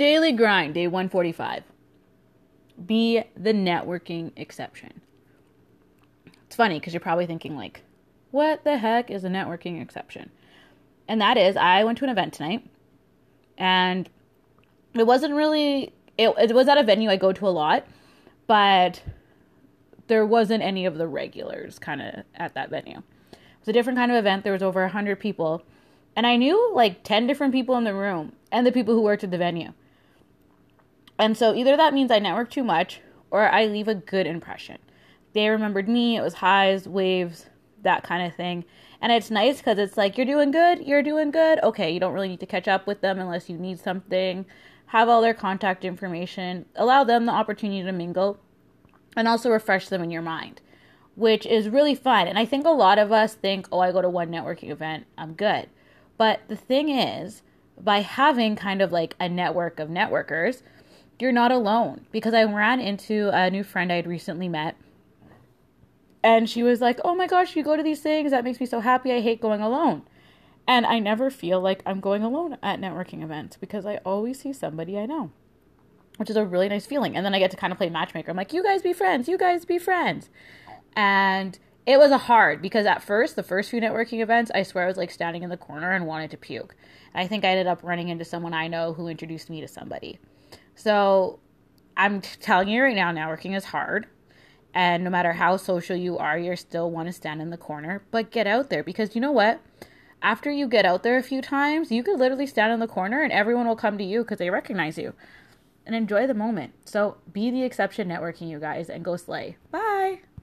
Daily grind, day 145. Be the networking exception. It's funny because you're probably thinking, like, what the heck is a networking exception? And that is, I went to an event tonight and it wasn't really, it, it was at a venue I go to a lot, but there wasn't any of the regulars kind of at that venue. It was a different kind of event. There was over 100 people. And I knew like 10 different people in the room and the people who worked at the venue. And so either that means I network too much or I leave a good impression. They remembered me, it was highs, waves, that kind of thing. And it's nice because it's like, you're doing good, you're doing good. Okay, you don't really need to catch up with them unless you need something. Have all their contact information, allow them the opportunity to mingle and also refresh them in your mind, which is really fun. And I think a lot of us think, oh, I go to one networking event, I'm good. But the thing is, by having kind of like a network of networkers, you're not alone. Because I ran into a new friend I'd recently met. And she was like, Oh my gosh, you go to these things. That makes me so happy. I hate going alone. And I never feel like I'm going alone at networking events because I always see somebody I know which is a really nice feeling. And then I get to kind of play matchmaker. I'm like, you guys be friends, you guys be friends. And it was a hard because at first, the first few networking events, I swear I was like standing in the corner and wanted to puke. And I think I ended up running into someone I know who introduced me to somebody. So I'm telling you right now, networking is hard. And no matter how social you are, you're still want to stand in the corner, but get out there because you know what? After you get out there a few times, you could literally stand in the corner and everyone will come to you because they recognize you and enjoy the moment. So be the exception networking, you guys, and go slay. Bye.